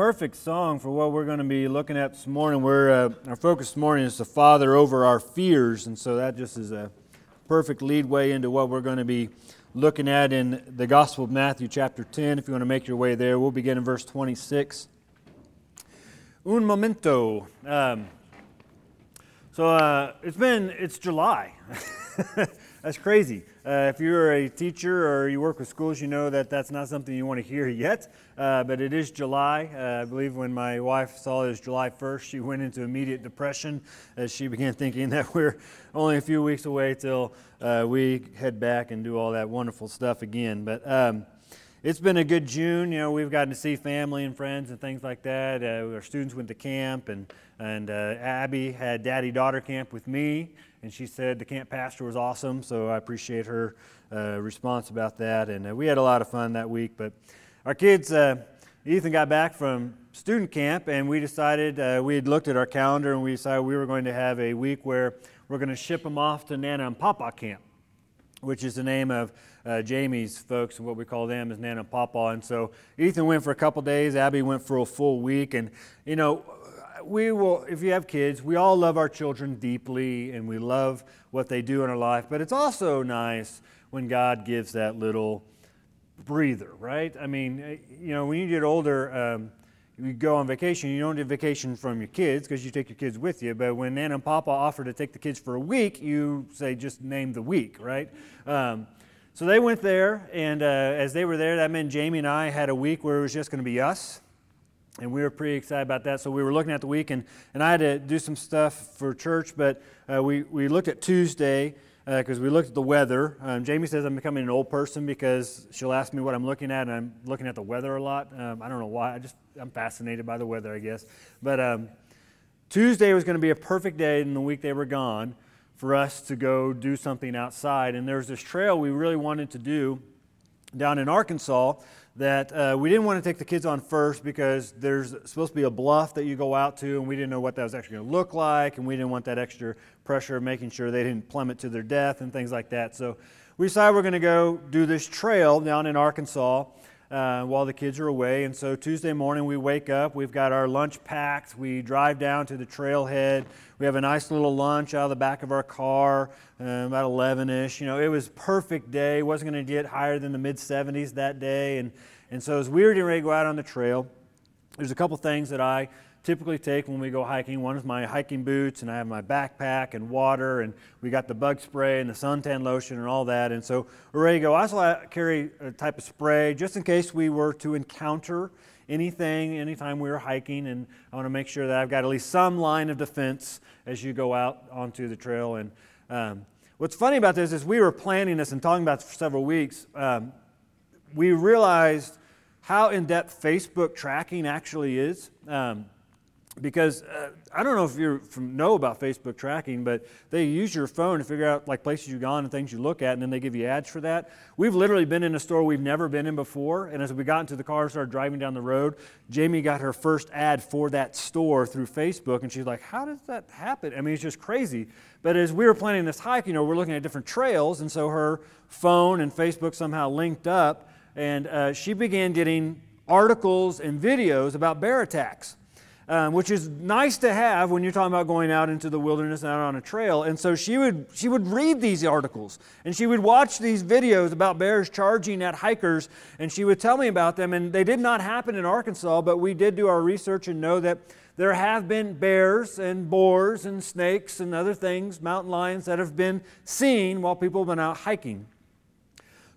perfect song for what we're going to be looking at this morning. We're, uh, our focus this morning is the Father over our fears, and so that just is a perfect lead way into what we're going to be looking at in the Gospel of Matthew, chapter 10. If you want to make your way there, we'll begin in verse 26. Un momento. Um, so uh, it's been, it's July. That's crazy. Uh, if you're a teacher or you work with schools, you know that that's not something you want to hear yet. Uh, but it is July. Uh, I believe when my wife saw it was July 1st, she went into immediate depression as she began thinking that we're only a few weeks away till uh, we head back and do all that wonderful stuff again. But um, it's been a good June. You know, we've gotten to see family and friends and things like that. Uh, our students went to camp, and and uh, Abby had daddy daughter camp with me and she said the camp pastor was awesome, so I appreciate her uh, response about that. And uh, we had a lot of fun that week. But our kids, uh, Ethan got back from student camp, and we decided uh, we had looked at our calendar and we decided we were going to have a week where we're going to ship them off to Nana and Papa camp, which is the name of uh, Jamie's folks, what we call them is Nana and Papa. And so Ethan went for a couple days, Abby went for a full week, and you know we will, if you have kids, we all love our children deeply and we love what they do in our life, but it's also nice when God gives that little breather, right? I mean, eh, you know, when you get older, um, you go on vacation, you don't get vacation from your kids because you take your kids with you. But when Nana and Papa offer to take the kids for a week, you say, just name the week, right? Um, so they went there, and uh, as they were there, that meant Jamie and I had a week where it was just going to be us and we were pretty excited about that. So we were looking at the week, and, and I had to do some stuff for church, but uh, we, we looked at Tuesday because uh, we looked at the weather. Um, Jamie says I'm becoming an old person because she'll ask me what I'm looking at, and I'm looking at the weather a lot. Um, I don't know why. I just I'm fascinated by the weather, I guess. But um, Tuesday was going to be a perfect day in the week they were gone for us to go do something outside, and there's this trail we really wanted to do down in Arkansas that uh, we didn't want to take the kids on first because there's supposed to be a bluff that you go out to, and we didn't know what that was actually going to look like, and we didn't want that extra pressure of making sure they didn't plummet to their death and things like that. So we decided we're going to go do this trail down in Arkansas uh, while the kids are away. And so Tuesday morning we wake up, we've got our lunch packed, we drive down to the trailhead. We have a nice little lunch out of the back of our car, uh, about 11 ish. You know, it was perfect day. wasn't going to get higher than the mid 70s that day. And, and so as we were getting ready to go out on the trail, there's a couple things that I typically take when we go hiking. One is my hiking boots, and I have my backpack and water, and we got the bug spray and the suntan lotion and all that. And so we're ready to go. I also carry a type of spray just in case we were to encounter anything anytime we were hiking, and I want to make sure that I've got at least some line of defense as you go out onto the trail. And um, what's funny about this is we were planning this and talking about this for several weeks. Um, we realized how in depth Facebook tracking actually is. Um, because uh, I don't know if you know about Facebook tracking, but they use your phone to figure out like places you've gone and things you look at, and then they give you ads for that. We've literally been in a store we've never been in before, and as we got into the car and started driving down the road, Jamie got her first ad for that store through Facebook, and she's like, "How does that happen?" I mean, it's just crazy. But as we were planning this hike, you know, we're looking at different trails, and so her phone and Facebook somehow linked up, and uh, she began getting articles and videos about bear attacks um, which is nice to have when you're talking about going out into the wilderness and out on a trail. And so she would, she would read these articles and she would watch these videos about bears charging at hikers and she would tell me about them. And they did not happen in Arkansas, but we did do our research and know that there have been bears and boars and snakes and other things, mountain lions, that have been seen while people have been out hiking.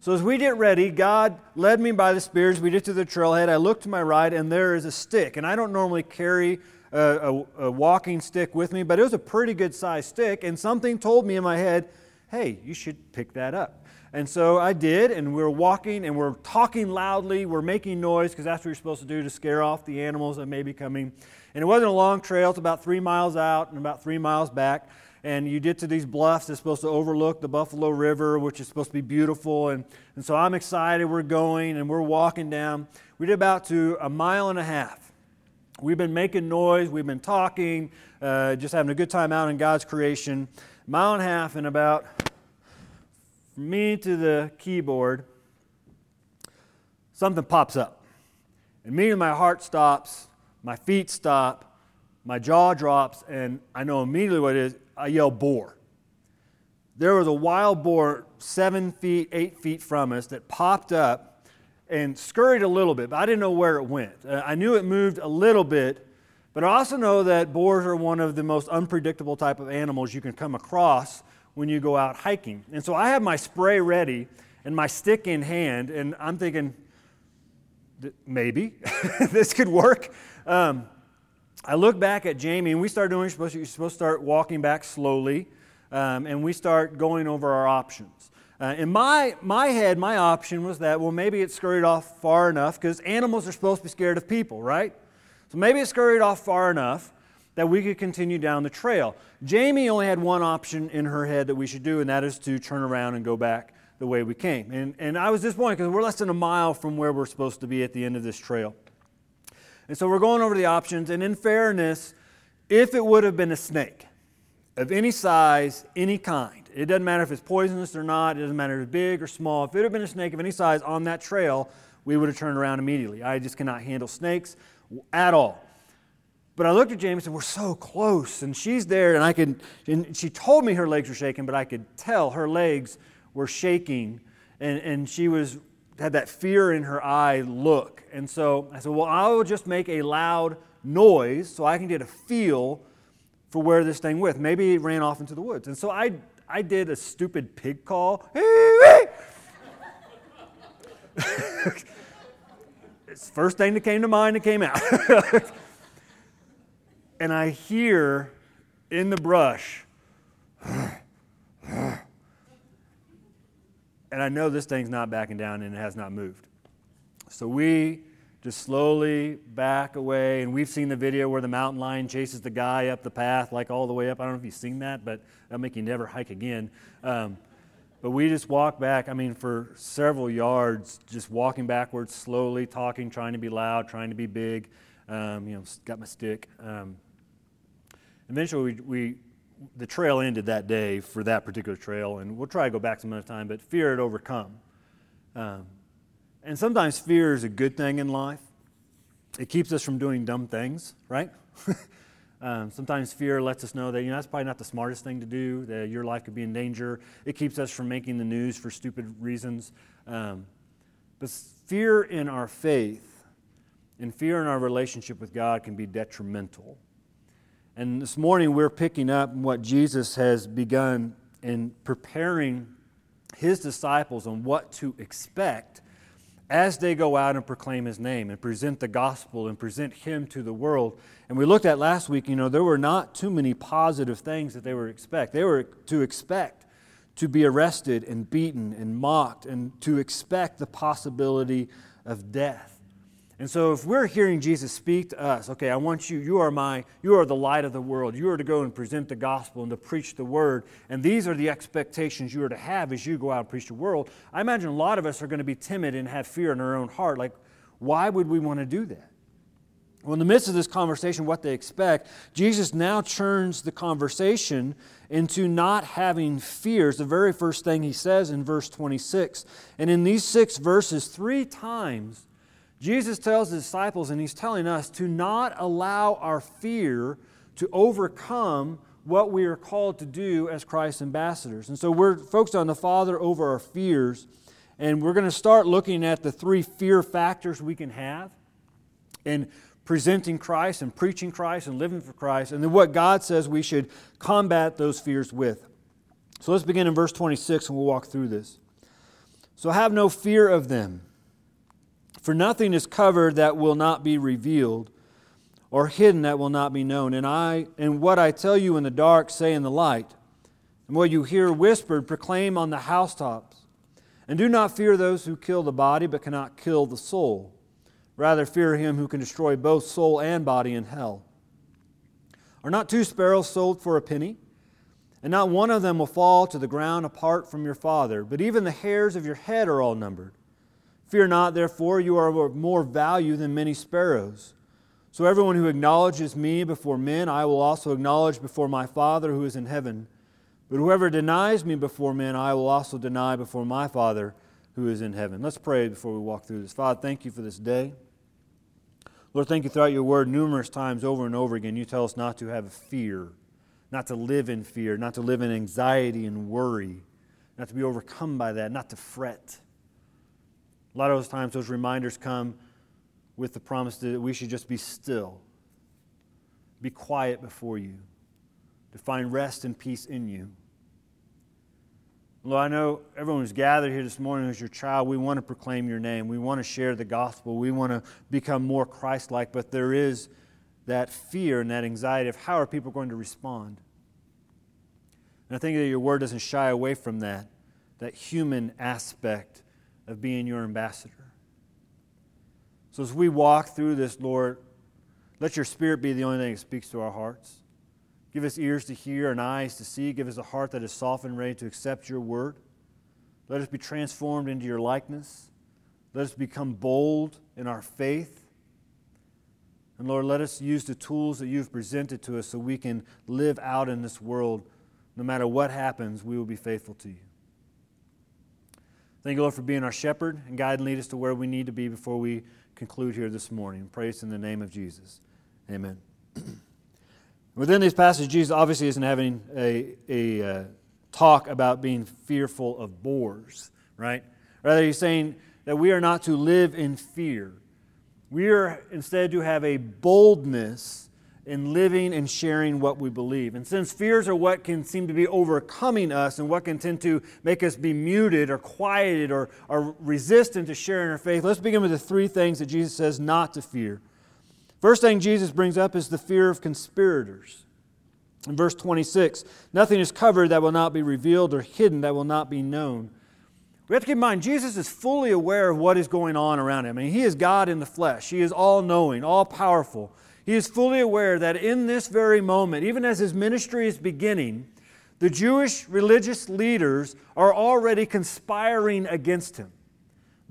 So as we get ready, God led me by the Spirit. we get to the trailhead, I look to my right, and there is a stick. And I don't normally carry a, a, a walking stick with me, but it was a pretty good sized stick. And something told me in my head, hey, you should pick that up. And so I did, and we are walking and we're talking loudly, we're making noise because that's what you're supposed to do to scare off the animals that may be coming. And it wasn't a long trail, it's about three miles out and about three miles back and you get to these bluffs that's supposed to overlook the Buffalo River, which is supposed to be beautiful. And, and so I'm excited. We're going and we're walking down. We did about to a mile and a half. We've been making noise, we've been talking, uh, just having a good time out in God's creation. Mile and a half, and about from me to the keyboard, something pops up. And me and my heart stops, my feet stop, my jaw drops, and I know immediately what it is. I yell, boar. There was a wild boar seven feet, eight feet from us that popped up and scurried a little bit, but I didn't know where it went. Uh, I knew it moved a little bit, but I also know that boars are one of the most unpredictable type of animals you can come across when you go out hiking. And so I have my spray ready and my stick in hand, and I'm thinking, maybe this could work. Um, I look back at Jamie, and we start doing, you're supposed to, you're supposed to start walking back slowly, um, and we start going over our options. Uh, in my, my head, my option was that, well, maybe it scurried off far enough because animals are supposed to be scared of people, right? So maybe it scurried off far enough that we could continue down the trail. Jamie only had one option in her head that we should do, and that is to turn around and go back the way we came. And, and I was disappointed because we're less than a mile from where we're supposed to be at the end of this trail. And so we're going over the options, and in fairness, if it would have been a snake of any size, any kind, it doesn't matter if it's poisonous or not, it doesn't matter if it's big or small, if it had been a snake of any size on that trail, we would have turned around immediately. I just cannot handle snakes at all. But I looked at Jamie and said, We're so close. And she's there, and I could, and she told me her legs were shaking, but I could tell her legs were shaking. And, and she was, had that fear in her eye look. And so I said, Well, I will just make a loud noise so I can get a feel for where this thing went. Maybe it ran off into the woods. And so I, I did a stupid pig call. it's the first thing that came to mind that came out. and I hear in the brush, and I know this thing's not backing down and it has not moved. So we just slowly back away, and we've seen the video where the mountain lion chases the guy up the path, like all the way up. I don't know if you've seen that, but that'll make you never hike again. Um, but we just walk back, I mean, for several yards, just walking backwards slowly, talking, trying to be loud, trying to be big. Um, you know, got my stick. Um, eventually, we, we, the trail ended that day for that particular trail, and we'll try to go back some other time, but fear had overcome. Um, and sometimes fear is a good thing in life. It keeps us from doing dumb things, right? um, sometimes fear lets us know that you know that's probably not the smartest thing to do. That your life could be in danger. It keeps us from making the news for stupid reasons. Um, but fear in our faith and fear in our relationship with God can be detrimental. And this morning we're picking up what Jesus has begun in preparing his disciples on what to expect as they go out and proclaim his name and present the gospel and present him to the world. And we looked at last week, you know, there were not too many positive things that they were expect. They were to expect to be arrested and beaten and mocked and to expect the possibility of death. And so if we're hearing Jesus speak to us, okay, I want you, you are my, you are the light of the world. You are to go and present the gospel and to preach the word. And these are the expectations you are to have as you go out and preach the world. I imagine a lot of us are going to be timid and have fear in our own heart. Like, why would we want to do that? Well, in the midst of this conversation, what they expect, Jesus now turns the conversation into not having fears. The very first thing he says in verse 26. And in these six verses, three times, Jesus tells his disciples, and he's telling us, to not allow our fear to overcome what we are called to do as Christ's ambassadors. And so we're focused on the Father over our fears, and we're going to start looking at the three fear factors we can have in presenting Christ and preaching Christ and living for Christ, and then what God says we should combat those fears with. So let's begin in verse 26 and we'll walk through this. So have no fear of them. For nothing is covered that will not be revealed, or hidden that will not be known. And I and what I tell you in the dark say in the light, and what you hear whispered proclaim on the housetops. And do not fear those who kill the body, but cannot kill the soul. Rather fear him who can destroy both soul and body in hell. Are not two sparrows sold for a penny? And not one of them will fall to the ground apart from your Father, but even the hairs of your head are all numbered. Fear not, therefore, you are of more value than many sparrows. So everyone who acknowledges me before men, I will also acknowledge before my Father who is in heaven. But whoever denies me before men, I will also deny before my Father who is in heaven. Let's pray before we walk through this. Father, thank you for this day. Lord, thank you throughout your word numerous times over and over again. You tell us not to have fear, not to live in fear, not to live in anxiety and worry, not to be overcome by that, not to fret. A lot of those times, those reminders come with the promise that we should just be still, be quiet before you, to find rest and peace in you. Lord, I know everyone who's gathered here this morning who's your child, we want to proclaim your name. We want to share the gospel. We want to become more Christ like, but there is that fear and that anxiety of how are people going to respond. And I think that your word doesn't shy away from that, that human aspect of being your ambassador. So as we walk through this, Lord, let your spirit be the only thing that speaks to our hearts. Give us ears to hear and eyes to see. Give us a heart that is soft and ready to accept your word. Let us be transformed into your likeness. Let us become bold in our faith. And Lord, let us use the tools that you've presented to us so we can live out in this world. No matter what happens, we will be faithful to you. Thank you, Lord, for being our shepherd and guide and lead us to where we need to be before we conclude here this morning. Praise in the name of Jesus. Amen. Within this passage, Jesus obviously isn't having a, a uh, talk about being fearful of boars, right? Rather, he's saying that we are not to live in fear. We are instead to have a boldness in living and sharing what we believe. And since fears are what can seem to be overcoming us and what can tend to make us be muted or quieted or, or resistant to sharing our faith, let's begin with the three things that Jesus says not to fear. First thing Jesus brings up is the fear of conspirators. In verse 26, nothing is covered that will not be revealed or hidden that will not be known. We have to keep in mind, Jesus is fully aware of what is going on around him. I mean, he is God in the flesh, he is all knowing, all powerful. He is fully aware that in this very moment, even as his ministry is beginning, the Jewish religious leaders are already conspiring against him.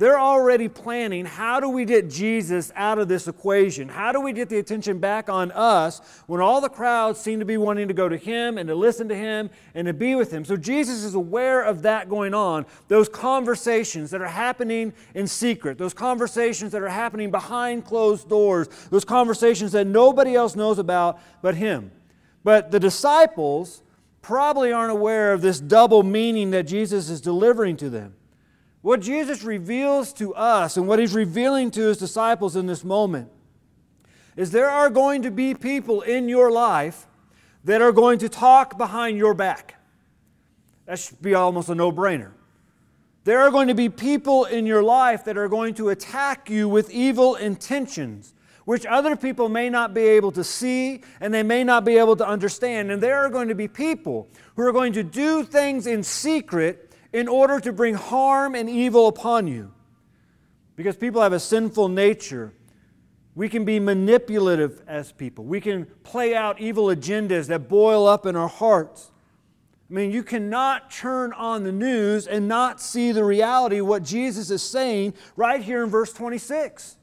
They're already planning how do we get Jesus out of this equation? How do we get the attention back on us when all the crowds seem to be wanting to go to him and to listen to him and to be with him? So Jesus is aware of that going on, those conversations that are happening in secret, those conversations that are happening behind closed doors, those conversations that nobody else knows about but him. But the disciples probably aren't aware of this double meaning that Jesus is delivering to them. What Jesus reveals to us and what he's revealing to his disciples in this moment is there are going to be people in your life that are going to talk behind your back. That should be almost a no brainer. There are going to be people in your life that are going to attack you with evil intentions, which other people may not be able to see and they may not be able to understand. And there are going to be people who are going to do things in secret in order to bring harm and evil upon you. Because people have a sinful nature. We can be manipulative as people. We can play out evil agendas that boil up in our hearts. I mean, you cannot turn on the news and not see the reality what Jesus is saying right here in verse 26.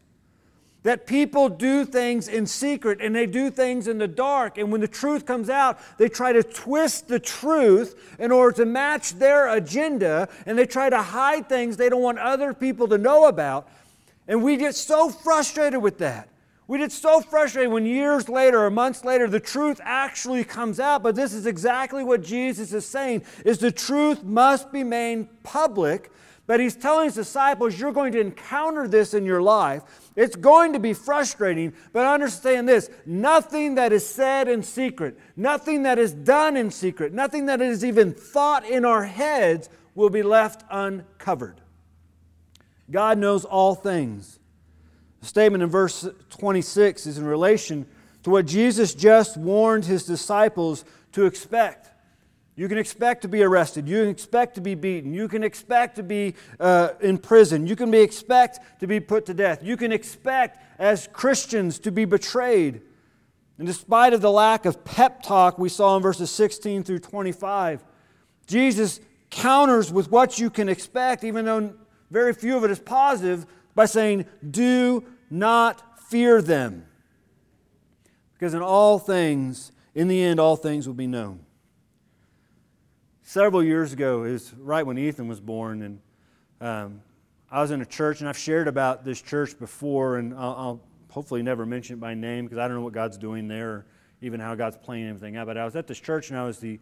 That people do things in secret and they do things in the dark. And when the truth comes out, they try to twist the truth in order to match their agenda and they try to hide things they don't want other people to know about. And we get so frustrated with that. We get so frustrated when years later or months later the truth actually comes out. But this is exactly what Jesus is saying is the truth must be made public but he's telling his disciples, you're going to encounter this in your life. It's going to be frustrating, but understand this nothing that is said in secret, nothing that is done in secret, nothing that is even thought in our heads will be left uncovered. God knows all things. The statement in verse 26 is in relation to what Jesus just warned his disciples to expect. You can expect to be arrested. You can expect to be beaten. You can expect to be uh, in prison. You can be expect to be put to death. You can expect as Christians to be betrayed. And despite of the lack of pep talk we saw in verses 16 through 25, Jesus counters with what you can expect, even though very few of it is positive, by saying, Do not fear them. Because in all things, in the end, all things will be known several years ago is right when Ethan was born, and um, I was in a church, and I've shared about this church before, and I'll, I'll hopefully never mention it by name because I don't know what God's doing there or even how God's playing everything out. But I was at this church and I was the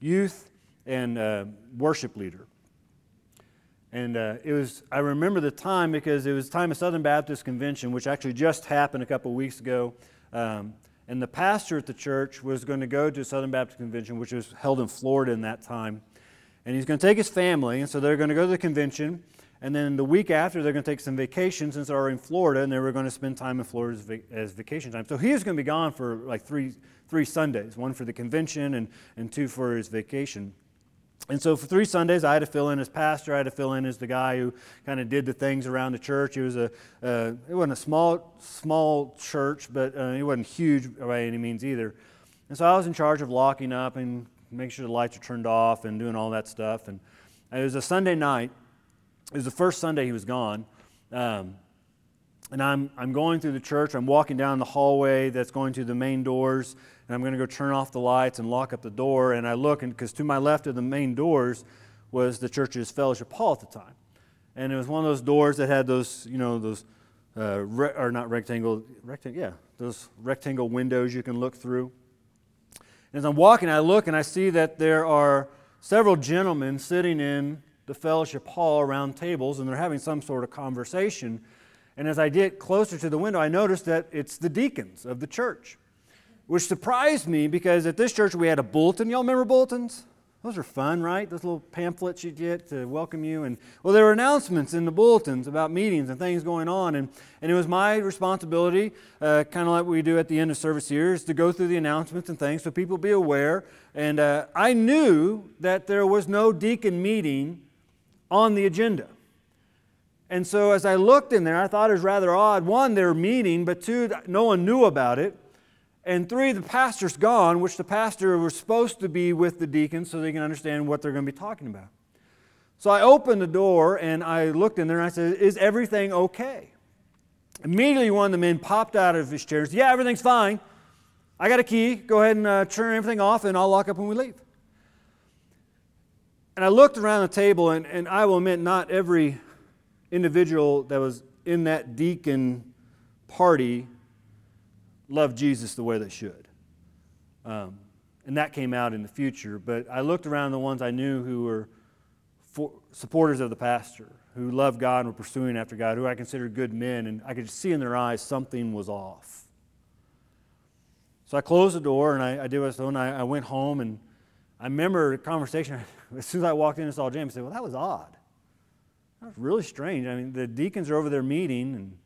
youth and uh, worship leader. And uh, it was, I remember the time because it was time of Southern Baptist Convention, which actually just happened a couple weeks ago. Um, and the pastor at the church was going to go to Southern Baptist Convention, which was held in Florida in that time. And he's going to take his family, and so they're going to go to the convention. And then the week after, they're going to take some vacation since they're in Florida, and they were going to spend time in Florida as, vac- as vacation time. So he going to be gone for like three, three Sundays one for the convention and, and two for his vacation. And so for three Sundays, I had to fill in as pastor. I had to fill in as the guy who kind of did the things around the church. It was a, uh, it wasn't a small, small church, but uh, it wasn't huge by any means either. And so I was in charge of locking up and making sure the lights are turned off and doing all that stuff. And it was a Sunday night. It was the first Sunday he was gone. Um, and I'm, I'm going through the church. I'm walking down the hallway that's going to the main doors and I'm going to go turn off the lights and lock up the door. And I look, and because to my left of the main doors was the church's fellowship hall at the time, and it was one of those doors that had those, you know, those, uh, re- or not rectangle, rectangle, yeah, those rectangle windows you can look through. And as I'm walking, I look and I see that there are several gentlemen sitting in the fellowship hall around tables, and they're having some sort of conversation. And as I get closer to the window, I notice that it's the deacons of the church which surprised me because at this church we had a bulletin. Y'all remember bulletins? Those are fun, right? Those little pamphlets you get to welcome you. And well, there were announcements in the bulletins about meetings and things going on. And, and it was my responsibility, uh, kind of like we do at the end of service here, is to go through the announcements and things so people be aware. And uh, I knew that there was no deacon meeting on the agenda. And so as I looked in there, I thought it was rather odd. One, they're meeting, but two, no one knew about it. And three, the pastor's gone, which the pastor was supposed to be with the deacons so they can understand what they're going to be talking about. So I opened the door and I looked in there and I said, Is everything okay? Immediately, one of the men popped out of his chair and said, Yeah, everything's fine. I got a key. Go ahead and uh, turn everything off and I'll lock up when we leave. And I looked around the table, and, and I will admit, not every individual that was in that deacon party loved Jesus the way they should. Um, and that came out in the future. But I looked around the ones I knew who were for, supporters of the pastor, who loved God and were pursuing after God, who I considered good men, and I could see in their eyes something was off. So I closed the door and I, I did what I was doing. I, I went home and I remember a conversation. As soon as I walked in and saw Jamie, I said, Well, that was odd. That really strange. I mean, the deacons are over there meeting, and,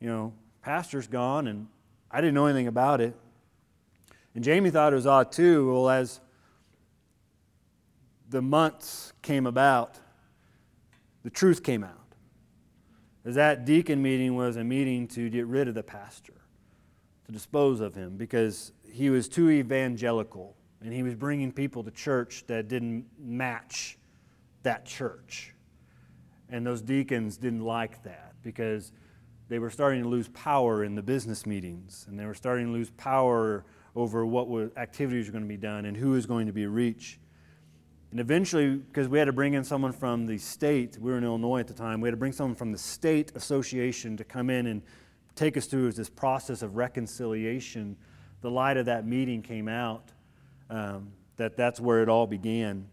you know, pastor's gone, and I didn't know anything about it. And Jamie thought it was odd too. Well, as the months came about, the truth came out. As that deacon meeting was a meeting to get rid of the pastor, to dispose of him, because he was too evangelical and he was bringing people to church that didn't match that church. And those deacons didn't like that because they were starting to lose power in the business meetings, and they were starting to lose power over what activities were going to be done and who was going to be reached. And eventually, because we had to bring in someone from the state, we were in Illinois at the time, we had to bring someone from the state association to come in and take us through this process of reconciliation. The light of that meeting came out um, that that's where it all began.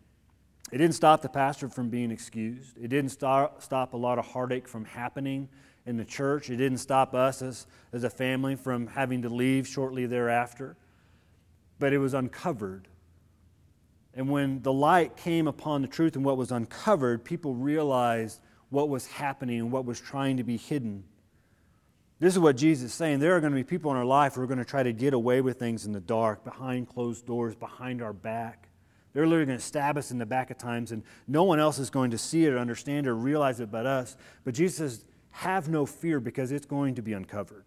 It didn't stop the pastor from being excused. It didn't stop, stop a lot of heartache from happening in the church. It didn't stop us as, as a family from having to leave shortly thereafter, but it was uncovered. And when the light came upon the truth and what was uncovered, people realized what was happening and what was trying to be hidden. This is what Jesus is saying. There are going to be people in our life who are going to try to get away with things in the dark, behind closed doors, behind our back. They're literally going to stab us in the back at times, and no one else is going to see it or understand or realize it but us. But Jesus says, have no fear because it's going to be uncovered.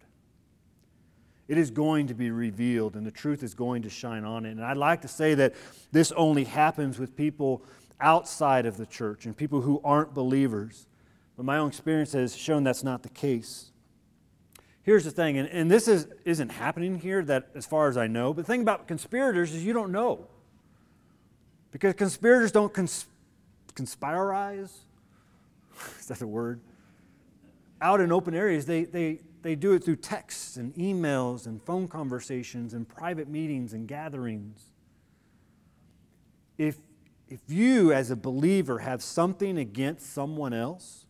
It is going to be revealed and the truth is going to shine on it. And I'd like to say that this only happens with people outside of the church and people who aren't believers. But my own experience has shown that's not the case. Here's the thing, and, and this is, isn't happening here that as far as I know, but the thing about conspirators is you don't know. Because conspirators don't cons- conspirize. is that a word? out in open areas, they, they, they do it through texts and emails and phone conversations and private meetings and gatherings. If, if you, as a believer, have something against someone else,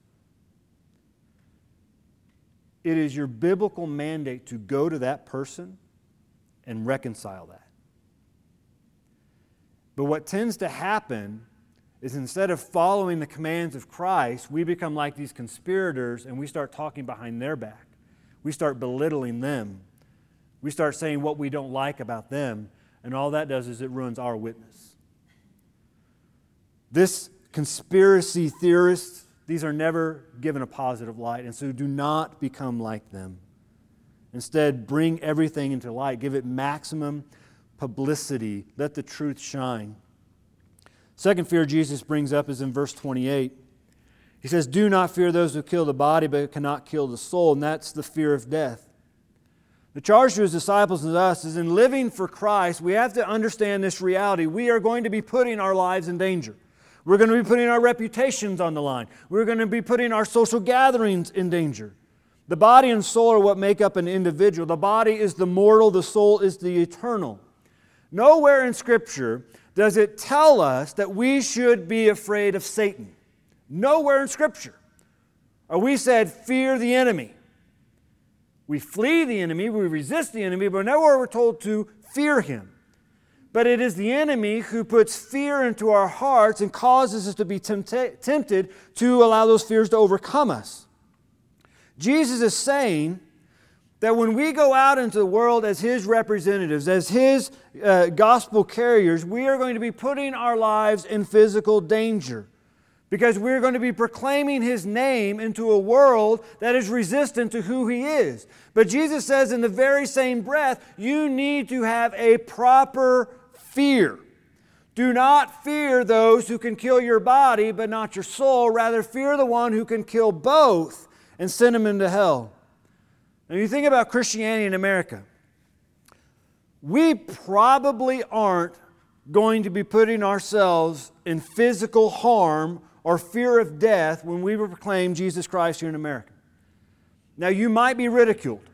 it is your biblical mandate to go to that person and reconcile that. But what tends to happen is instead of following the commands of Christ, we become like these conspirators and we start talking behind their back. We start belittling them. We start saying what we don't like about them, and all that does is it ruins our witness. This conspiracy theorists, these are never given a positive light, and so do not become like them. Instead, bring everything into light, give it maximum publicity, let the truth shine. Second fear Jesus brings up is in verse 28. He says, Do not fear those who kill the body but cannot kill the soul, and that's the fear of death. The charge to his disciples and us is in living for Christ, we have to understand this reality. We are going to be putting our lives in danger. We're going to be putting our reputations on the line. We're going to be putting our social gatherings in danger. The body and soul are what make up an individual. The body is the mortal, the soul is the eternal. Nowhere in Scripture does it tell us that we should be afraid of Satan. Nowhere in Scripture are we said, fear the enemy. We flee the enemy, we resist the enemy, but nowhere we're told to fear him. But it is the enemy who puts fear into our hearts and causes us to be tempted to allow those fears to overcome us. Jesus is saying that when we go out into the world as His representatives, as His uh, gospel carriers, we are going to be putting our lives in physical danger because we're going to be proclaiming His name into a world that is resistant to who He is. But Jesus says in the very same breath, you need to have a proper fear. Do not fear those who can kill your body, but not your soul. Rather, fear the one who can kill both and send him into hell. Now, you think about Christianity in America, we probably aren't going to be putting ourselves in physical harm or fear of death when we proclaim Jesus Christ here in America. Now, you might be ridiculed,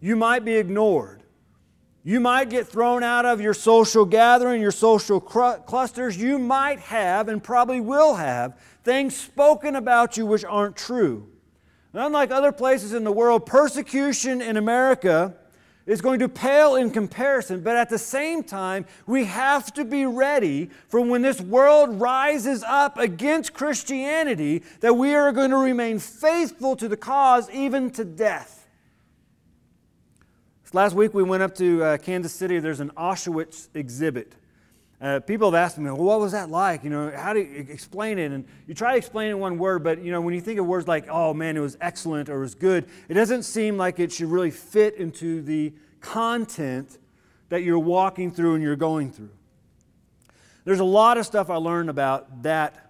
you might be ignored, you might get thrown out of your social gathering, your social clusters. You might have, and probably will have, things spoken about you which aren't true. And unlike other places in the world, persecution in America is going to pale in comparison, but at the same time, we have to be ready for when this world rises up against Christianity that we are going to remain faithful to the cause even to death. Last week we went up to uh, Kansas City. There's an Auschwitz exhibit. Uh, people have asked me, well, what was that like? You know, how do you explain it? And you try to explain it in one word, but you know, when you think of words like, oh man, it was excellent or it was good, it doesn't seem like it should really fit into the content that you're walking through and you're going through. There's a lot of stuff I learned about that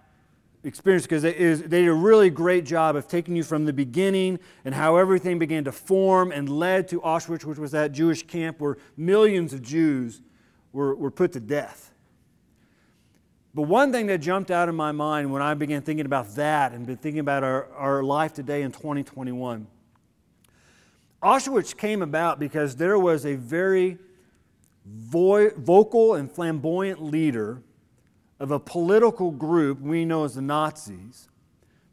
experience because they, did a really great job of taking you from the beginning and how everything began to form and led to Auschwitz, which was that Jewish camp where millions of Jews were, were put to death. But one thing that jumped out of my mind when I began thinking about that and been thinking about our, our life today in 2021, Auschwitz came about because there was a very vo- vocal and flamboyant leader of a political group we know as the Nazis.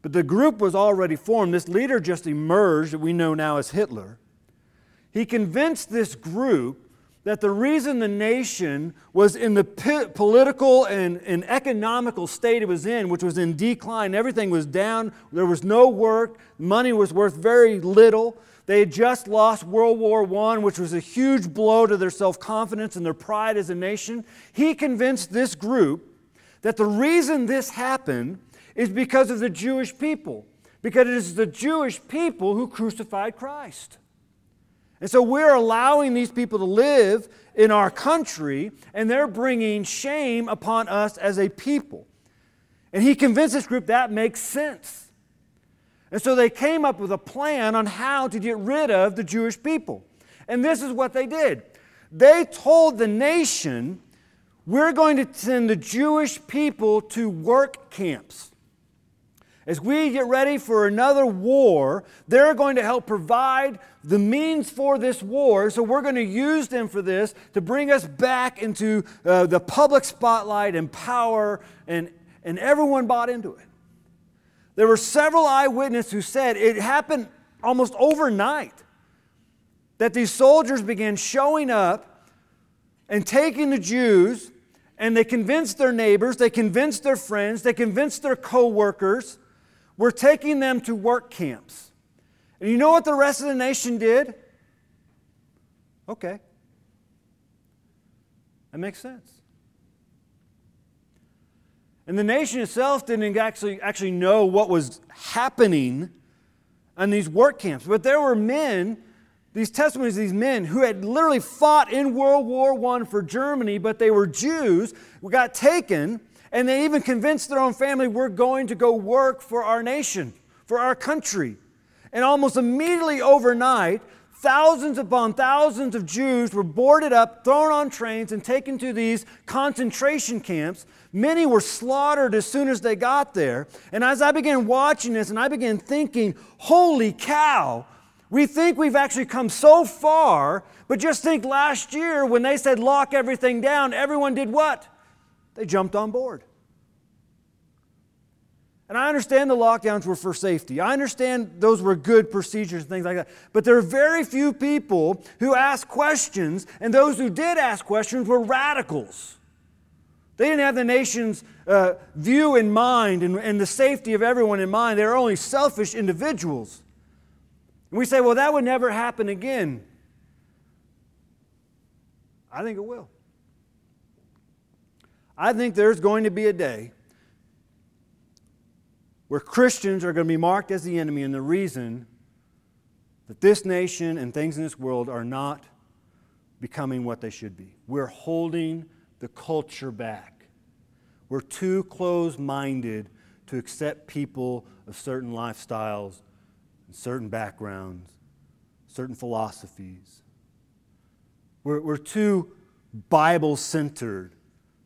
But the group was already formed. This leader just emerged, that we know now as Hitler. He convinced this group that the reason the nation was in the political and, and, economical state it was in, which was in decline, everything was down, there was no work, money was worth very little. They had just lost World War I, which was a huge blow to their self confidence and their pride as a nation. He convinced this group that the reason this happened is because of the Jewish people, because it is the Jewish people who crucified Christ. And so we're allowing these people to live in our country, and they're bringing shame upon us as a people. And he convinced this group that makes sense. And so they came up with a plan on how to get rid of the Jewish people. And this is what they did they told the nation, we're going to send the Jewish people to work camps. As we get ready for another war, they're going to help provide the means for this war. So we're going to use them for this to bring us back into uh, the public spotlight and power, and, and everyone bought into it. There were several eyewitnesses who said it happened almost overnight that these soldiers began showing up and taking the Jews, and they convinced their neighbors, they convinced their friends, they convinced their co workers we're taking them to work camps. And you know what the rest of the nation did? Okay. That makes sense. And the nation itself didn't actually, actually know what was happening on these work camps. But there were men, these testimonies these men who had literally fought in World War I for Germany, but they were Jews, got taken, and they even convinced their own family, we're going to go work for our nation, for our country. And almost immediately overnight, thousands upon thousands of Jews were boarded up, thrown on trains, and taken to these concentration camps. Many were slaughtered as soon as they got there. And as I began watching this, and I began thinking, holy cow, we think we've actually come so far, but just think last year when they said lock everything down, everyone did what? They jumped on board. And I understand the lockdowns were for safety. I understand those were good procedures and things like that. But there are very few people who ask questions, and those who did ask questions were radicals. They didn't have the nation's uh, view in mind and, and the safety of everyone in mind. They were only selfish individuals. And we say, well, that would never happen again. I think it will. I think there's going to be a day where Christians are going to be marked as the enemy, and the reason that this nation and things in this world are not becoming what they should be. We're holding the culture back. We're too close minded to accept people of certain lifestyles, and certain backgrounds, certain philosophies. We're, we're too Bible centered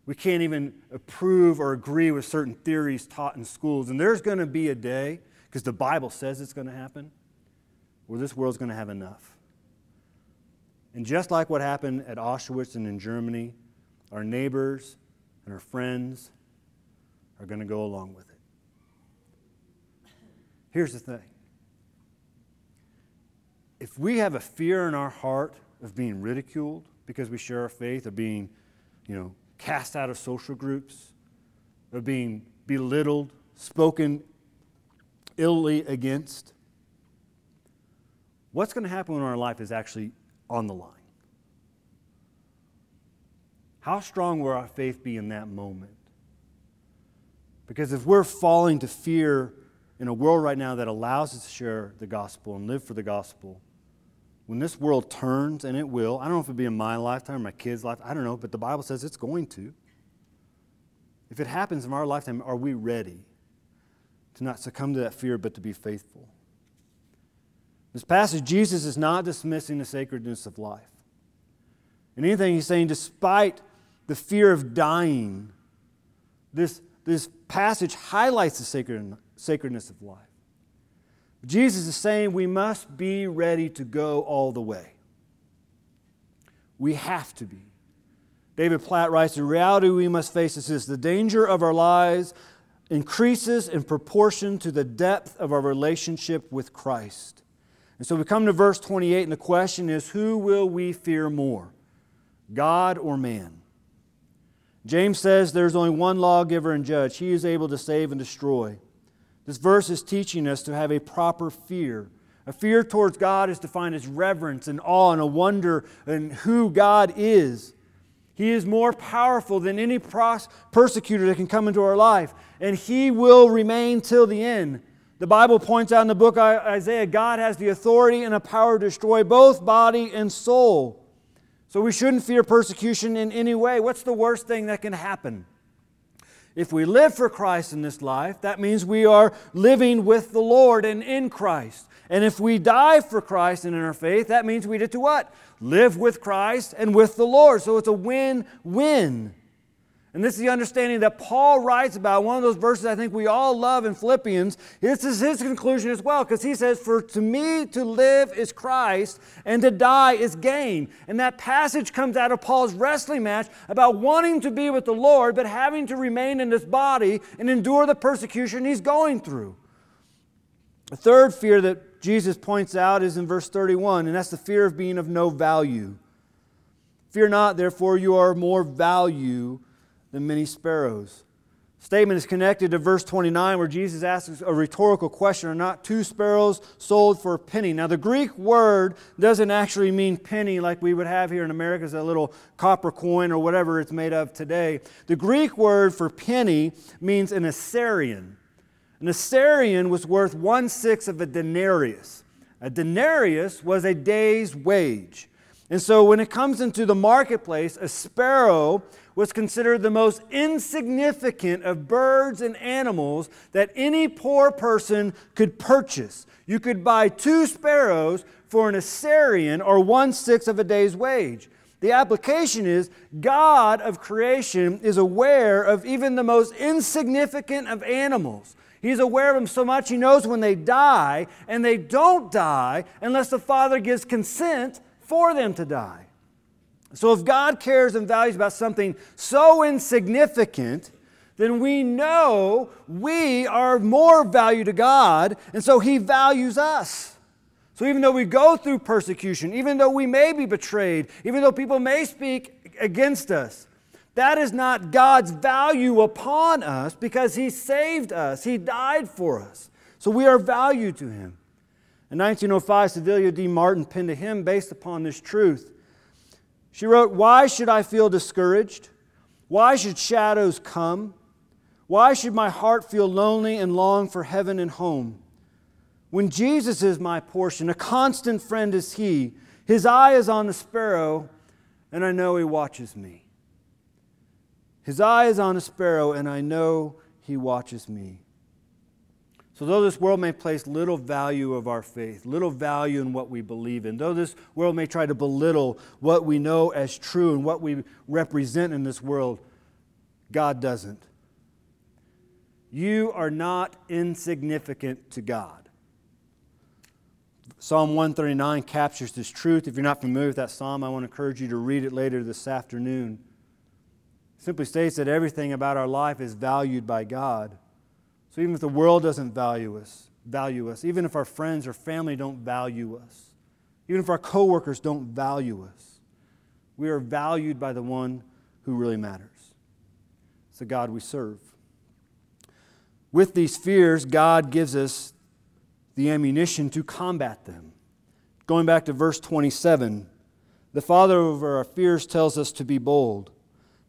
we can't even approve or agree with certain theories taught in schools. And there's going to be a day, because the Bible says it's going to happen, where this world's going to have enough. And just like what happened at Auschwitz and in Germany, our neighbors and our friends are going to go along with it. Here's the thing if we have a fear in our heart of being ridiculed because we share our faith, of being, you know, cast out of social groups, of being belittled, spoken illy against. What's going to happen when our life is actually on the line? How strong will our faith be in that moment? Because if we're falling to fear in a world right now that allows us to share the gospel and live for the gospel, when this world turns, and it will, I don't know if it'll be in my lifetime or my kids' life, I don't know, but the Bible says it's going to. If it happens in our lifetime, are we ready to not succumb to that fear, but to be faithful? This passage, Jesus is not dismissing the sacredness of life. And anything, he's saying, despite the fear of dying, this, this passage highlights the sacred, sacredness of life. Jesus is saying we must be ready to go all the way. We have to be. David Platt writes The reality we must face is this the danger of our lives increases in proportion to the depth of our relationship with Christ. And so we come to verse 28, and the question is who will we fear more, God or man? James says there's only one lawgiver and judge. He is able to save and destroy. This verse is teaching us to have a proper fear. A fear towards God is defined as reverence and awe and a wonder in who God is. He is more powerful than any persecutor that can come into our life, and He will remain till the end. The Bible points out in the book Isaiah God has the authority and the power to destroy both body and soul. So we shouldn't fear persecution in any way. What's the worst thing that can happen? If we live for Christ in this life, that means we are living with the Lord and in Christ. And if we die for Christ and in our faith, that means we get to what? Live with Christ and with the Lord. So it's a win win. And this is the understanding that Paul writes about. One of those verses I think we all love in Philippians. This is his conclusion as well, because he says, For to me to live is Christ, and to die is gain. And that passage comes out of Paul's wrestling match about wanting to be with the Lord, but having to remain in this body and endure the persecution he's going through. The third fear that Jesus points out is in verse 31, and that's the fear of being of no value. Fear not, therefore, you are more value than many sparrows. Statement is connected to verse 29 where Jesus asks a rhetorical question Are not two sparrows sold for a penny? Now, the Greek word doesn't actually mean penny like we would have here in America as a little copper coin or whatever it's made of today. The Greek word for penny means an assarion. An assarion was worth one sixth of a denarius. A denarius was a day's wage. And so when it comes into the marketplace, a sparrow was considered the most insignificant of birds and animals that any poor person could purchase. You could buy two sparrows for an assarion or one sixth of a day's wage. The application is God of creation is aware of even the most insignificant of animals. He's aware of them so much he knows when they die, and they don't die unless the Father gives consent for them to die. So, if God cares and values about something so insignificant, then we know we are more value to God, and so He values us. So, even though we go through persecution, even though we may be betrayed, even though people may speak against us, that is not God's value upon us because He saved us, He died for us. So, we are valued to Him. In 1905, Civilla D. Martin penned a hymn based upon this truth. She wrote, Why should I feel discouraged? Why should shadows come? Why should my heart feel lonely and long for heaven and home? When Jesus is my portion, a constant friend is He. His eye is on the sparrow, and I know He watches me. His eye is on a sparrow, and I know He watches me. So, though this world may place little value of our faith, little value in what we believe in, though this world may try to belittle what we know as true and what we represent in this world, God doesn't. You are not insignificant to God. Psalm 139 captures this truth. If you're not familiar with that psalm, I want to encourage you to read it later this afternoon. It simply states that everything about our life is valued by God. So even if the world doesn't value us, value us, even if our friends or family don't value us, even if our coworkers don't value us, we are valued by the one who really matters. It's the God we serve. With these fears, God gives us the ammunition to combat them. Going back to verse 27, the Father over our fears tells us to be bold.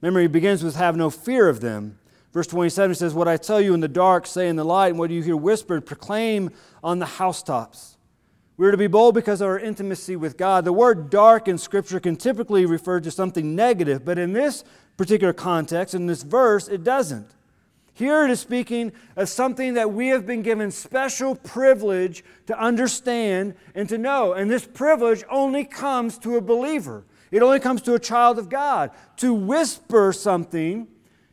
Memory begins with have no fear of them. Verse 27 says, What I tell you in the dark, say in the light, and what you hear whispered, proclaim on the housetops. We are to be bold because of our intimacy with God. The word dark in Scripture can typically refer to something negative, but in this particular context, in this verse, it doesn't. Here it is speaking of something that we have been given special privilege to understand and to know. And this privilege only comes to a believer, it only comes to a child of God. To whisper something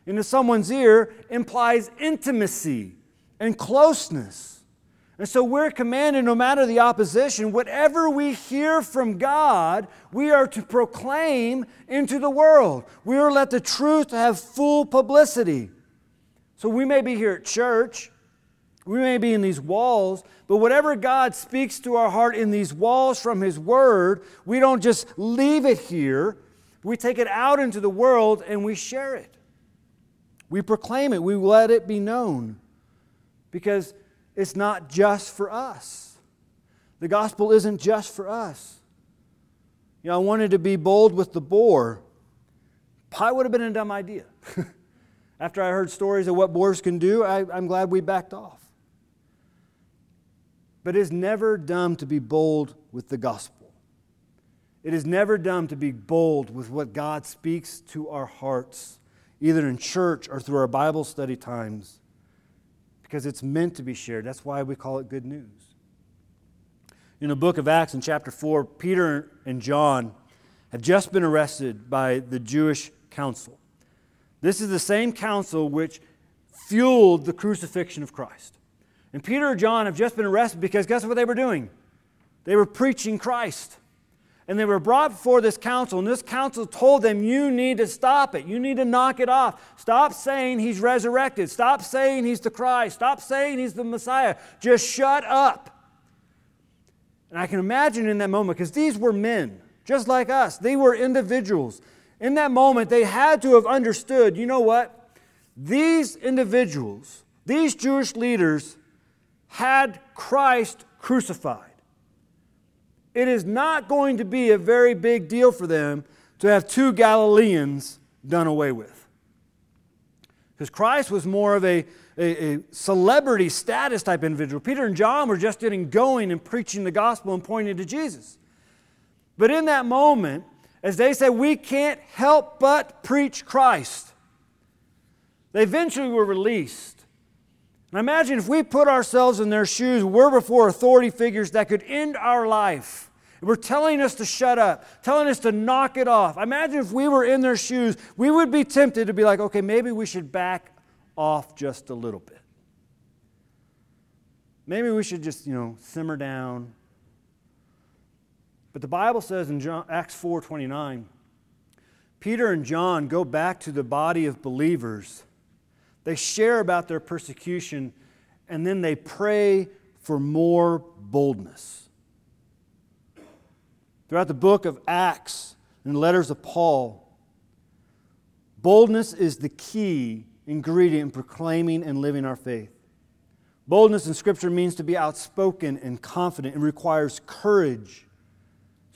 into someone's ear implies intimacy and closeness. And so we're commanded, no matter the opposition, whatever we hear from God, we are to proclaim into the world. We are to let the truth have full publicity. So we may be here at church, we may be in these walls, but whatever God speaks to our heart in these walls from His Word, we don't just leave it here. We take it out into the world and we share it. We proclaim it, we let it be known because it's not just for us. The gospel isn't just for us. You know, I wanted to be bold with the boar. Pie would have been a dumb idea. After I heard stories of what boars can do, I, I'm glad we backed off. But it is never dumb to be bold with the gospel. It is never dumb to be bold with what God speaks to our hearts either in church or through our Bible study times, because it's meant to be shared. That's why we call it good news. In the book of Acts, in chapter 4, Peter and John have just been arrested by the Jewish council. This is the same council which fueled the crucifixion of Christ. And Peter and John have just been arrested because guess what they were doing? They were preaching Christ. And they were brought before this council, and this council told them, You need to stop it. You need to knock it off. Stop saying he's resurrected. Stop saying he's the Christ. Stop saying he's the Messiah. Just shut up. And I can imagine in that moment, because these were men, just like us, they were individuals. In that moment, they had to have understood you know what? These individuals, these Jewish leaders, had Christ crucified. It is not going to be a very big deal for them to have two Galileans done away with. Because Christ was more of a, a, a, celebrity status type individual. Peter and John were just getting going and preaching the gospel and pointing to Jesus. But in that moment, as they said, we can't help but preach Christ, they eventually were released. Now imagine if we put ourselves in their shoes, we're before authority figures that could end our life. We're telling us to shut up, telling us to knock it off. Imagine if we were in their shoes, we would be tempted to be like, okay, maybe we should back off just a little bit. Maybe we should just, you know, simmer down. But the Bible says in John, Acts 4:29, Peter and John go back to the body of believers they share about their persecution, and then they pray for more boldness. Throughout the book of Acts and the letters of Paul, boldness is the key ingredient in proclaiming and living our faith. Boldness in Scripture means to be outspoken and confident. It requires courage.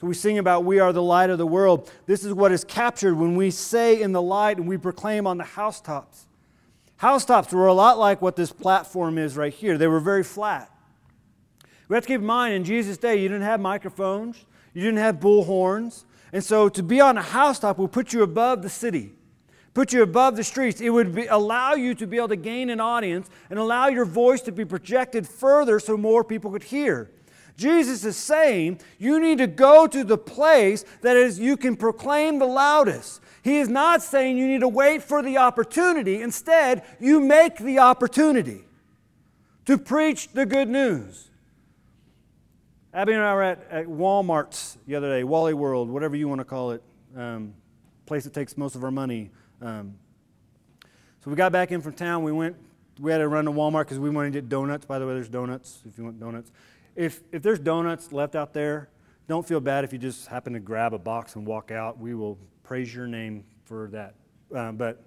So we sing about, We are the light of the world. This is what is captured when we say in the light and we proclaim on the housetops. Housetops were a lot like what this platform is right here. They were very flat. We have to keep in mind, in Jesus' day, you didn't have microphones, you didn't have bullhorns. And so to be on a housetop will put you above the city, put you above the streets. It would be, allow you to be able to gain an audience and allow your voice to be projected further so more people could hear. Jesus is saying you need to go to the place that is you can proclaim the loudest. He is not saying you need to wait for the opportunity. Instead, you make the opportunity to preach the good news. Abby and I were at, at Walmart's the other day, Wally World, whatever you want to call it, um, place that takes most of our money. Um, so we got back in from town. We went. We had to run to Walmart because we wanted to get donuts. By the way, there's donuts if you want donuts. If if there's donuts left out there, don't feel bad if you just happen to grab a box and walk out. We will praise your name for that. Uh, but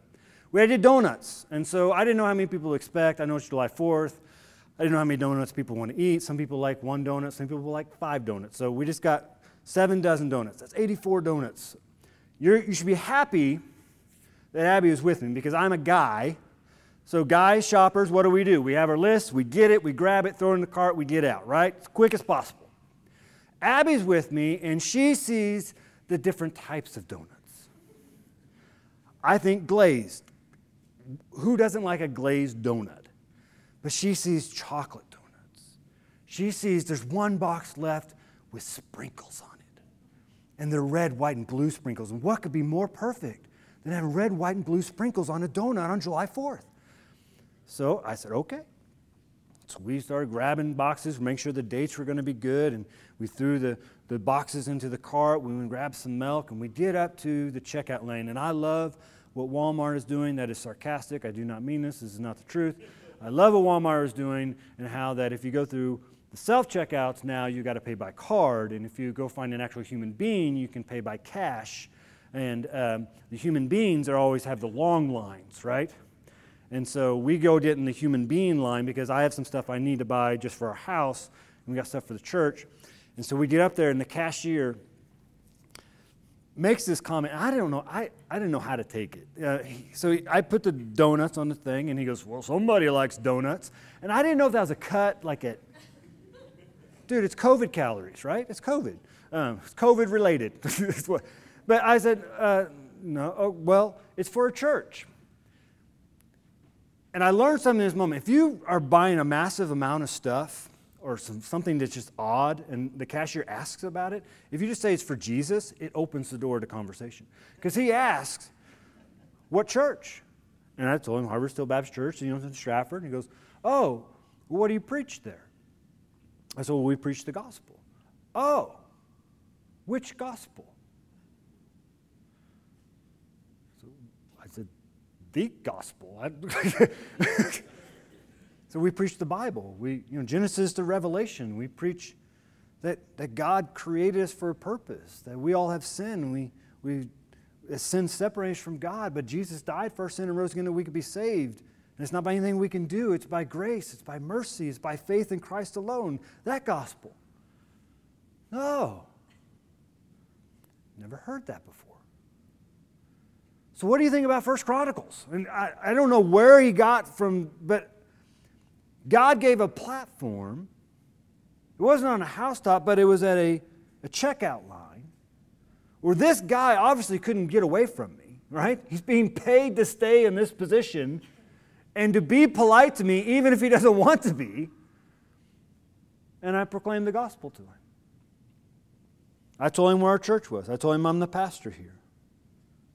we did donuts. And so I didn't know how many people expect. I know it's July 4th. I didn't know how many donuts people want to eat. Some people like one donut, some people like five donuts. So we just got seven dozen donuts. That's 84 donuts. You're, you should be happy that Abby was with me because I'm a guy. So, guys, shoppers, what do we do? We have our list, we get it, we grab it, throw it in the cart, we get out, right? As quick as possible. Abby's with me, and she sees the different types of donuts. I think glazed. Who doesn't like a glazed donut? But she sees chocolate donuts. She sees there's one box left with sprinkles on it. And they're red, white, and blue sprinkles. And what could be more perfect than having red, white, and blue sprinkles on a donut on July 4th? So I said, okay. So we started grabbing boxes, make sure the dates were going to be good, and we threw the, the boxes into the cart. We went grabbed some milk, and we get up to the checkout lane. And I love what Walmart is doing that is sarcastic. I do not mean this. This is not the truth. I love what Walmart is doing and how that if you go through the self checkouts now, you got to pay by card. And if you go find an actual human being, you can pay by cash. And um, the human beings are always have the long lines, right? And so we go get in the human being line because I have some stuff I need to buy just for our house, and we got stuff for the church. And so we get up there, and the cashier makes this comment. I don't know. I, I didn't know how to take it. Uh, he, so he, I put the donuts on the thing, and he goes, "Well, somebody likes donuts," and I didn't know if that was a cut, like it. Dude, it's COVID calories, right? It's COVID. Um, it's COVID related. but I said, uh, no. Oh, well, it's for a church. And I learned something in this moment. If you are buying a massive amount of stuff, or some, something that's just odd and the cashier asks about it, if you just say it's for Jesus, it opens the door to conversation. Because he asks, What church? And I told him Harvest Hill Baptist Church, you know, in Stratford. And he goes, Oh, what do you preach there? I said, Well, we preach the gospel. Oh, which gospel? So I said, The gospel. so we preach the Bible. We, you know, Genesis to Revelation. We preach that, that God created us for a purpose, that we all have sin. We, we sin separates from God, but Jesus died for our sin and rose again that we could be saved. And it's not by anything we can do, it's by grace, it's by mercy, it's by faith in Christ alone. That gospel. No. Never heard that before. So what do you think about First Chronicles? And I, I don't know where he got from, but God gave a platform. It wasn't on a housetop, but it was at a, a checkout line where this guy obviously couldn't get away from me, right? He's being paid to stay in this position and to be polite to me, even if he doesn't want to be. And I proclaimed the gospel to him. I told him where our church was. I told him I'm the pastor here.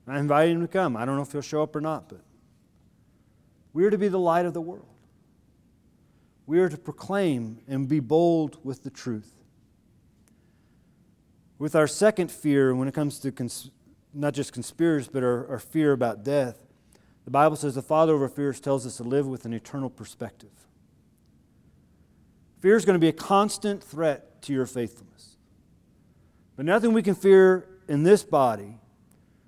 I invited him to come. I don't know if he'll show up or not, but we are to be the light of the world. We are to proclaim and be bold with the truth. With our second fear, when it comes to cons- not just conspirators, but our, our fear about death, the Bible says the Father of our fears tells us to live with an eternal perspective. Fear is going to be a constant threat to your faithfulness. But nothing we can fear in this body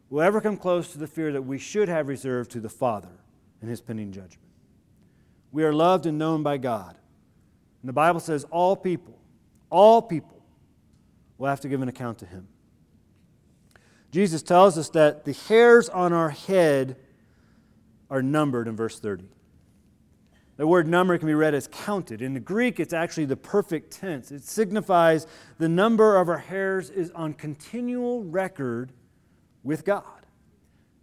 will ever come close to the fear that we should have reserved to the Father in his pending judgment. We are loved and known by God. And the Bible says all people, all people, We'll have to give an account to him. Jesus tells us that the hairs on our head are numbered in verse 30. The word number can be read as counted. In the Greek, it's actually the perfect tense. It signifies the number of our hairs is on continual record with God.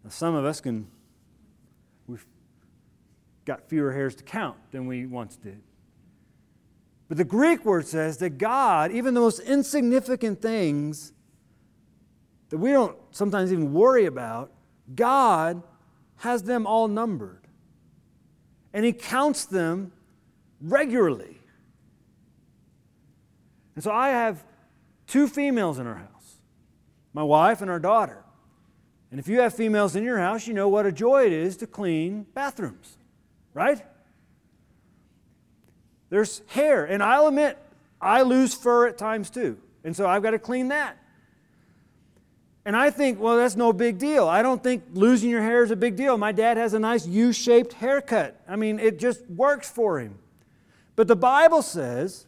Now, some of us can, got fewer hairs to count than we once did. But the Greek word says that God, even the most insignificant things that we don't sometimes even worry about, God has them all numbered. And He counts them regularly. And so I have two females in our house my wife and our daughter. And if you have females in your house, you know what a joy it is to clean bathrooms, right? There's hair. And I'll admit, I lose fur at times too. And so I've got to clean that. And I think, well, that's no big deal. I don't think losing your hair is a big deal. My dad has a nice U shaped haircut. I mean, it just works for him. But the Bible says,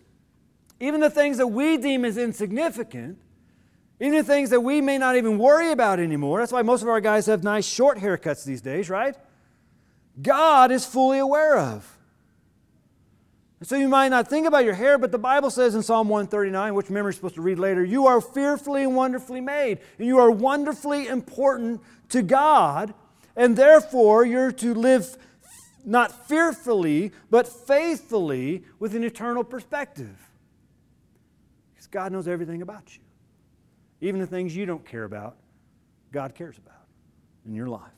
even the things that we deem as insignificant, even the things that we may not even worry about anymore, that's why most of our guys have nice short haircuts these days, right? God is fully aware of. And so you might not think about your hair, but the Bible says in Psalm 139, which memory is supposed to read later, you are fearfully and wonderfully made, and you are wonderfully important to God, and therefore you're to live not fearfully, but faithfully with an eternal perspective. Because God knows everything about you. Even the things you don't care about, God cares about in your life.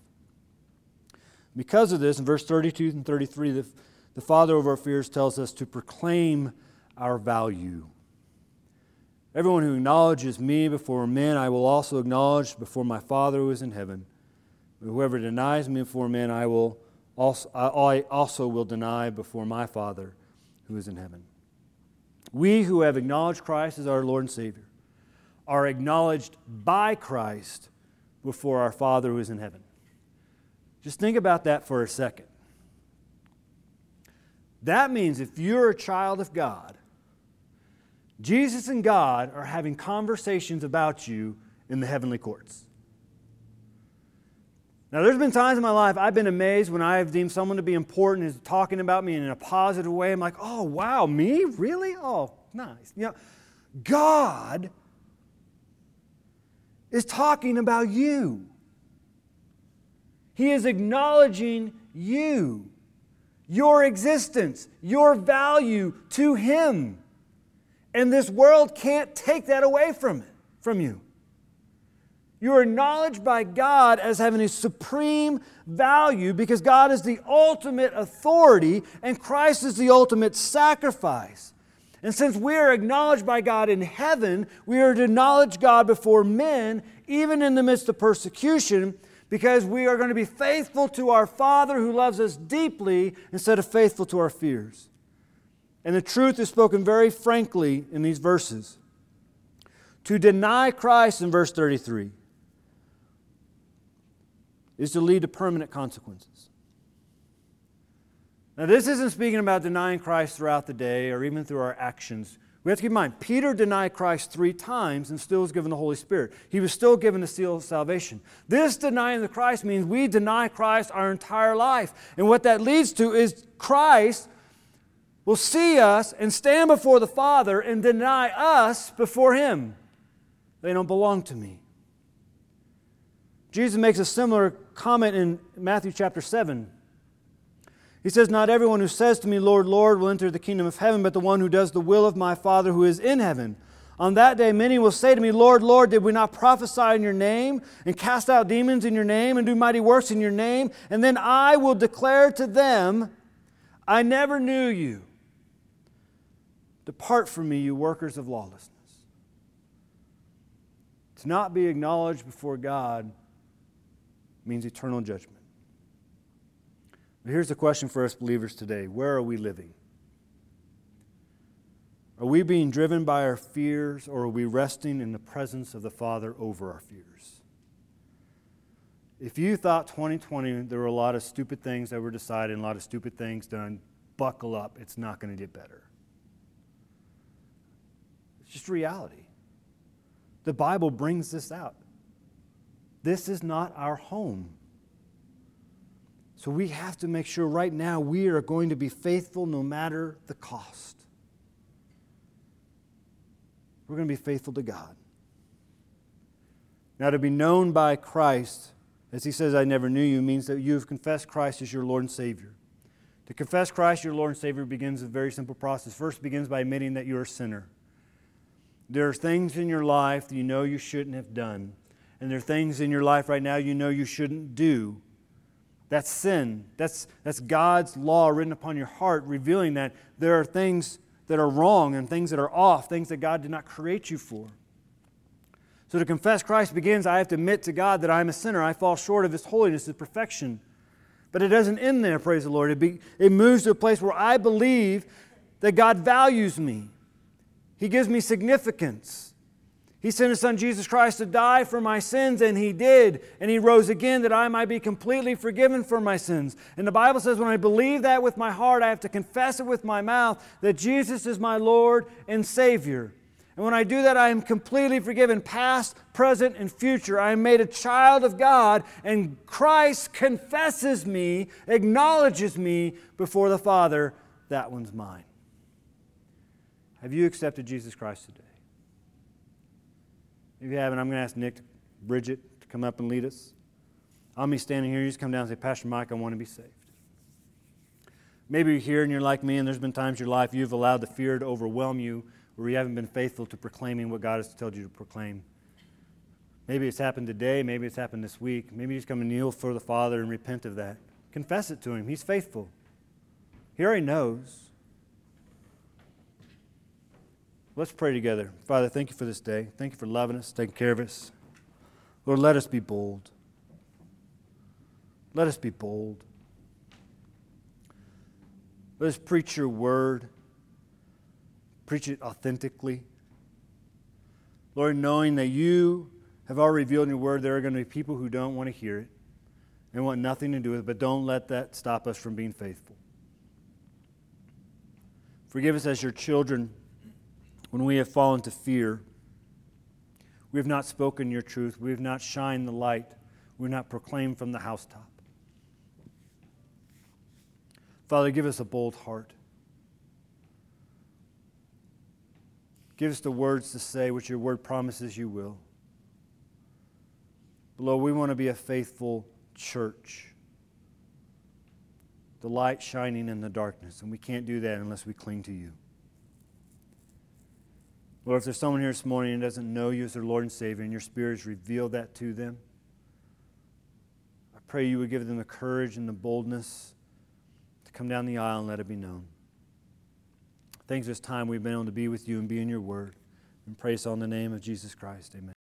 Because of this, in verse 32 and 33, the the Father of our fears tells us to proclaim our value. Everyone who acknowledges me before men, I will also acknowledge before my Father who is in heaven. Whoever denies me before men, I will also, I also will deny before my Father who is in heaven. We who have acknowledged Christ as our Lord and Savior are acknowledged by Christ before our Father who is in heaven. Just think about that for a second. That means if you're a child of God, Jesus and God are having conversations about you in the heavenly courts. Now, there's been times in my life I've been amazed when I have deemed someone to be important is talking about me in a positive way. I'm like, oh, wow, me? Really? Oh, nice. You know, God is talking about you. He is acknowledging you your existence, your value to Him. And this world can't take that away from, from you. You are acknowledged by God as having a supreme value because God is the ultimate authority and Christ is the ultimate sacrifice. And since we are acknowledged by God in heaven, we are to acknowledge God before men, even in the midst of persecution, because we are going to be faithful to our Father who loves us deeply instead of faithful to our fears. And the truth is spoken very frankly in these verses. To deny Christ in verse 33 is to lead to permanent consequences. Now, this isn't speaking about denying Christ throughout the day or even through our actions. We have to keep in mind, Peter denied Christ three times and still was given the Holy Spirit. He was still given the seal of salvation. This denying the Christ means we deny Christ our entire life. And what that leads to is Christ will see us and stand before the Father and deny us before Him. They don't belong to me. Jesus makes a similar comment in Matthew chapter 7. He says, Not everyone who says to me, Lord, Lord, will enter the kingdom of heaven, but the one who does the will of my Father who is in heaven. On that day, many will say to me, Lord, Lord, did we not prophesy in your name, and cast out demons in your name, and do mighty works in your name? And then I will declare to them, I never knew you. Depart from me, you workers of lawlessness. To not be acknowledged before God means eternal judgment. Here's the question for us believers today Where are we living? Are we being driven by our fears, or are we resting in the presence of the Father over our fears? If you thought 2020 there were a lot of stupid things that were decided and a lot of stupid things done, buckle up. It's not going to get better. It's just reality. The Bible brings this out. This is not our home. So we have to make sure right now we are going to be faithful no matter the cost. We're going to be faithful to God. Now, to be known by Christ, as he says, I never knew you, means that you have confessed Christ as your Lord and Savior. To confess Christ, your Lord and Savior, begins a very simple process. First, begins by admitting that you're a sinner. There are things in your life that you know you shouldn't have done and there are things in your life right now you know you shouldn't do. That's sin. That's, that's God's law written upon your heart, revealing that there are things that are wrong and things that are off, things that God did not create you for. So to confess Christ begins, I have to admit to God that I'm a sinner. I fall short of His holiness, His perfection. But it doesn't end there, praise the Lord. It, be, it moves to a place where I believe that God values me, He gives me significance. He sent his son Jesus Christ to die for my sins, and he did. And he rose again that I might be completely forgiven for my sins. And the Bible says, when I believe that with my heart, I have to confess it with my mouth that Jesus is my Lord and Savior. And when I do that, I am completely forgiven, past, present, and future. I am made a child of God, and Christ confesses me, acknowledges me before the Father. That one's mine. Have you accepted Jesus Christ today? If you haven't, I'm going to ask Nick, Bridget to come up and lead us. I'll be standing here. You just come down and say, Pastor Mike, I want to be saved. Maybe you're here and you're like me, and there's been times in your life you've allowed the fear to overwhelm you where you haven't been faithful to proclaiming what God has told you to proclaim. Maybe it's happened today. Maybe it's happened this week. Maybe you just come and kneel for the Father and repent of that. Confess it to Him. He's faithful. He already knows. Let's pray together. Father, thank you for this day. Thank you for loving us, taking care of us. Lord, let us be bold. Let us be bold. Let us preach your word, preach it authentically. Lord, knowing that you have already revealed in your word, there are going to be people who don't want to hear it and want nothing to do with it, but don't let that stop us from being faithful. Forgive us as your children when we have fallen to fear. We have not spoken your truth. We have not shined the light. We have not proclaimed from the housetop. Father, give us a bold heart. Give us the words to say which your word promises you will. But Lord, we want to be a faithful church. The light shining in the darkness. And we can't do that unless we cling to you. Lord, if there's someone here this morning who doesn't know you as their Lord and Savior, and your Spirit has revealed that to them, I pray you would give them the courage and the boldness to come down the aisle and let it be known. Thanks for this time we've been able to be with you and be in your word. And praise on the name of Jesus Christ. Amen.